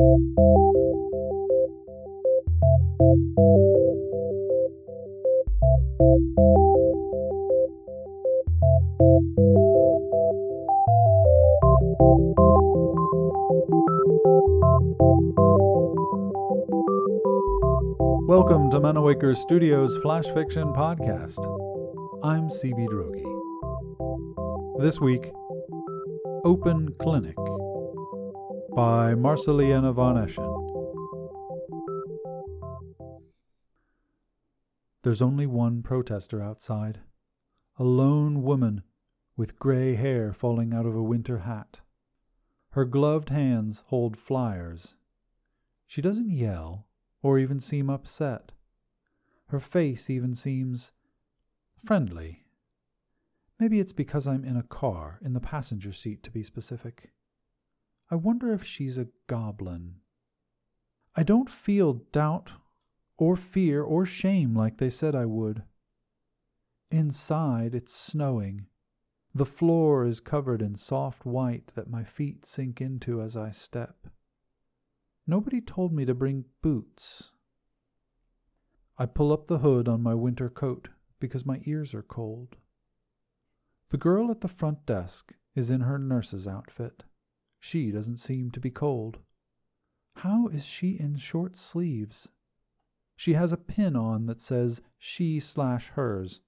Welcome to Manawaker Studios Flash Fiction Podcast. I'm CB Droege. This week, Open Clinic by Marceliana von Eschen. There's only one protester outside a lone woman with gray hair falling out of a winter hat. Her gloved hands hold flyers. She doesn't yell or even seem upset. Her face even seems friendly. Maybe it's because I'm in a car, in the passenger seat to be specific. I wonder if she's a goblin. I don't feel doubt or fear or shame like they said I would. Inside, it's snowing. The floor is covered in soft white that my feet sink into as I step. Nobody told me to bring boots. I pull up the hood on my winter coat because my ears are cold. The girl at the front desk is in her nurse's outfit. She doesn't seem to be cold. How is she in short sleeves? She has a pin on that says she slash hers.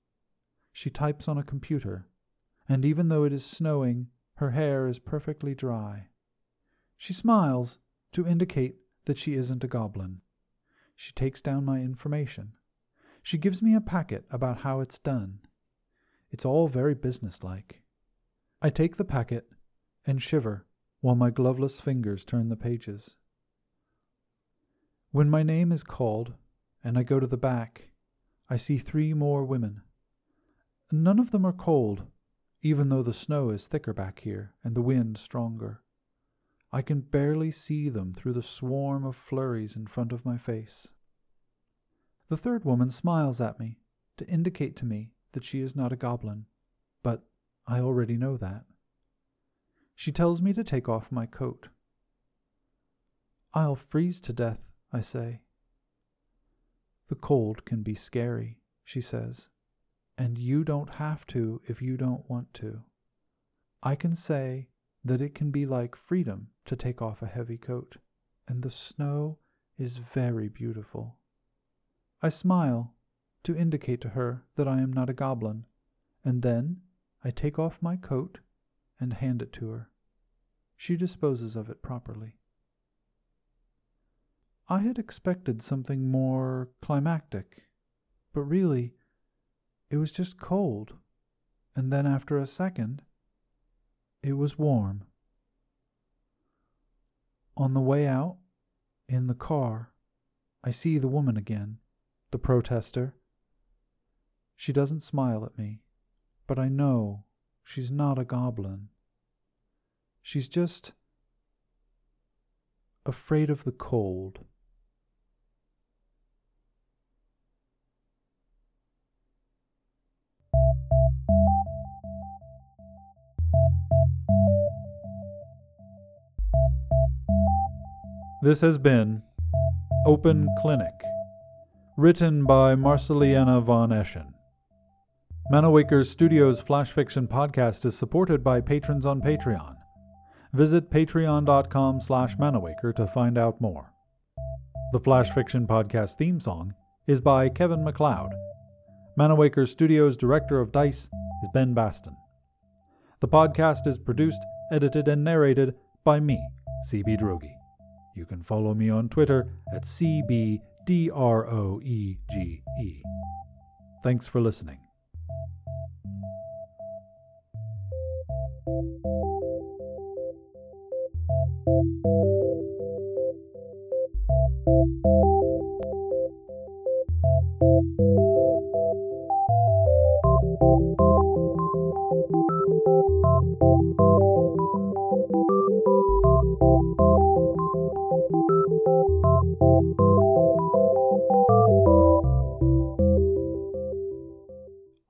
She types on a computer, and even though it is snowing, her hair is perfectly dry. She smiles to indicate that she isn't a goblin. She takes down my information. She gives me a packet about how it's done. It's all very businesslike. I take the packet and shiver while my gloveless fingers turn the pages. When my name is called and I go to the back, I see three more women. None of them are cold, even though the snow is thicker back here and the wind stronger. I can barely see them through the swarm of flurries in front of my face. The third woman smiles at me to indicate to me that she is not a goblin, but I already know that. She tells me to take off my coat. I'll freeze to death, I say. The cold can be scary, she says, and you don't have to if you don't want to. I can say that it can be like freedom to take off a heavy coat, and the snow is very beautiful. I smile to indicate to her that I am not a goblin, and then I take off my coat and hand it to her. She disposes of it properly. I had expected something more climactic, but really, it was just cold, and then after a second, it was warm. On the way out, in the car, I see the woman again, the protester. She doesn't smile at me, but I know she's not a goblin. She's just afraid of the cold. This has been Open Clinic, written by Marceliana von Eschen. Manawaker Studios Flash Fiction Podcast is supported by patrons on Patreon. Visit patreon.com slash manawaker to find out more. The Flash Fiction Podcast theme song is by Kevin MacLeod. Manawaker Studios Director of DICE is Ben Baston. The podcast is produced, edited, and narrated by me, CB Droege. You can follow me on Twitter at CBDROEGE. Thanks for listening.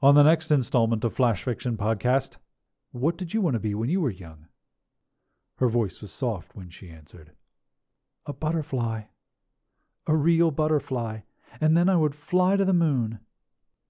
On the next installment of Flash Fiction Podcast, what did you want to be when you were young? Her voice was soft when she answered, A butterfly, a real butterfly, and then I would fly to the moon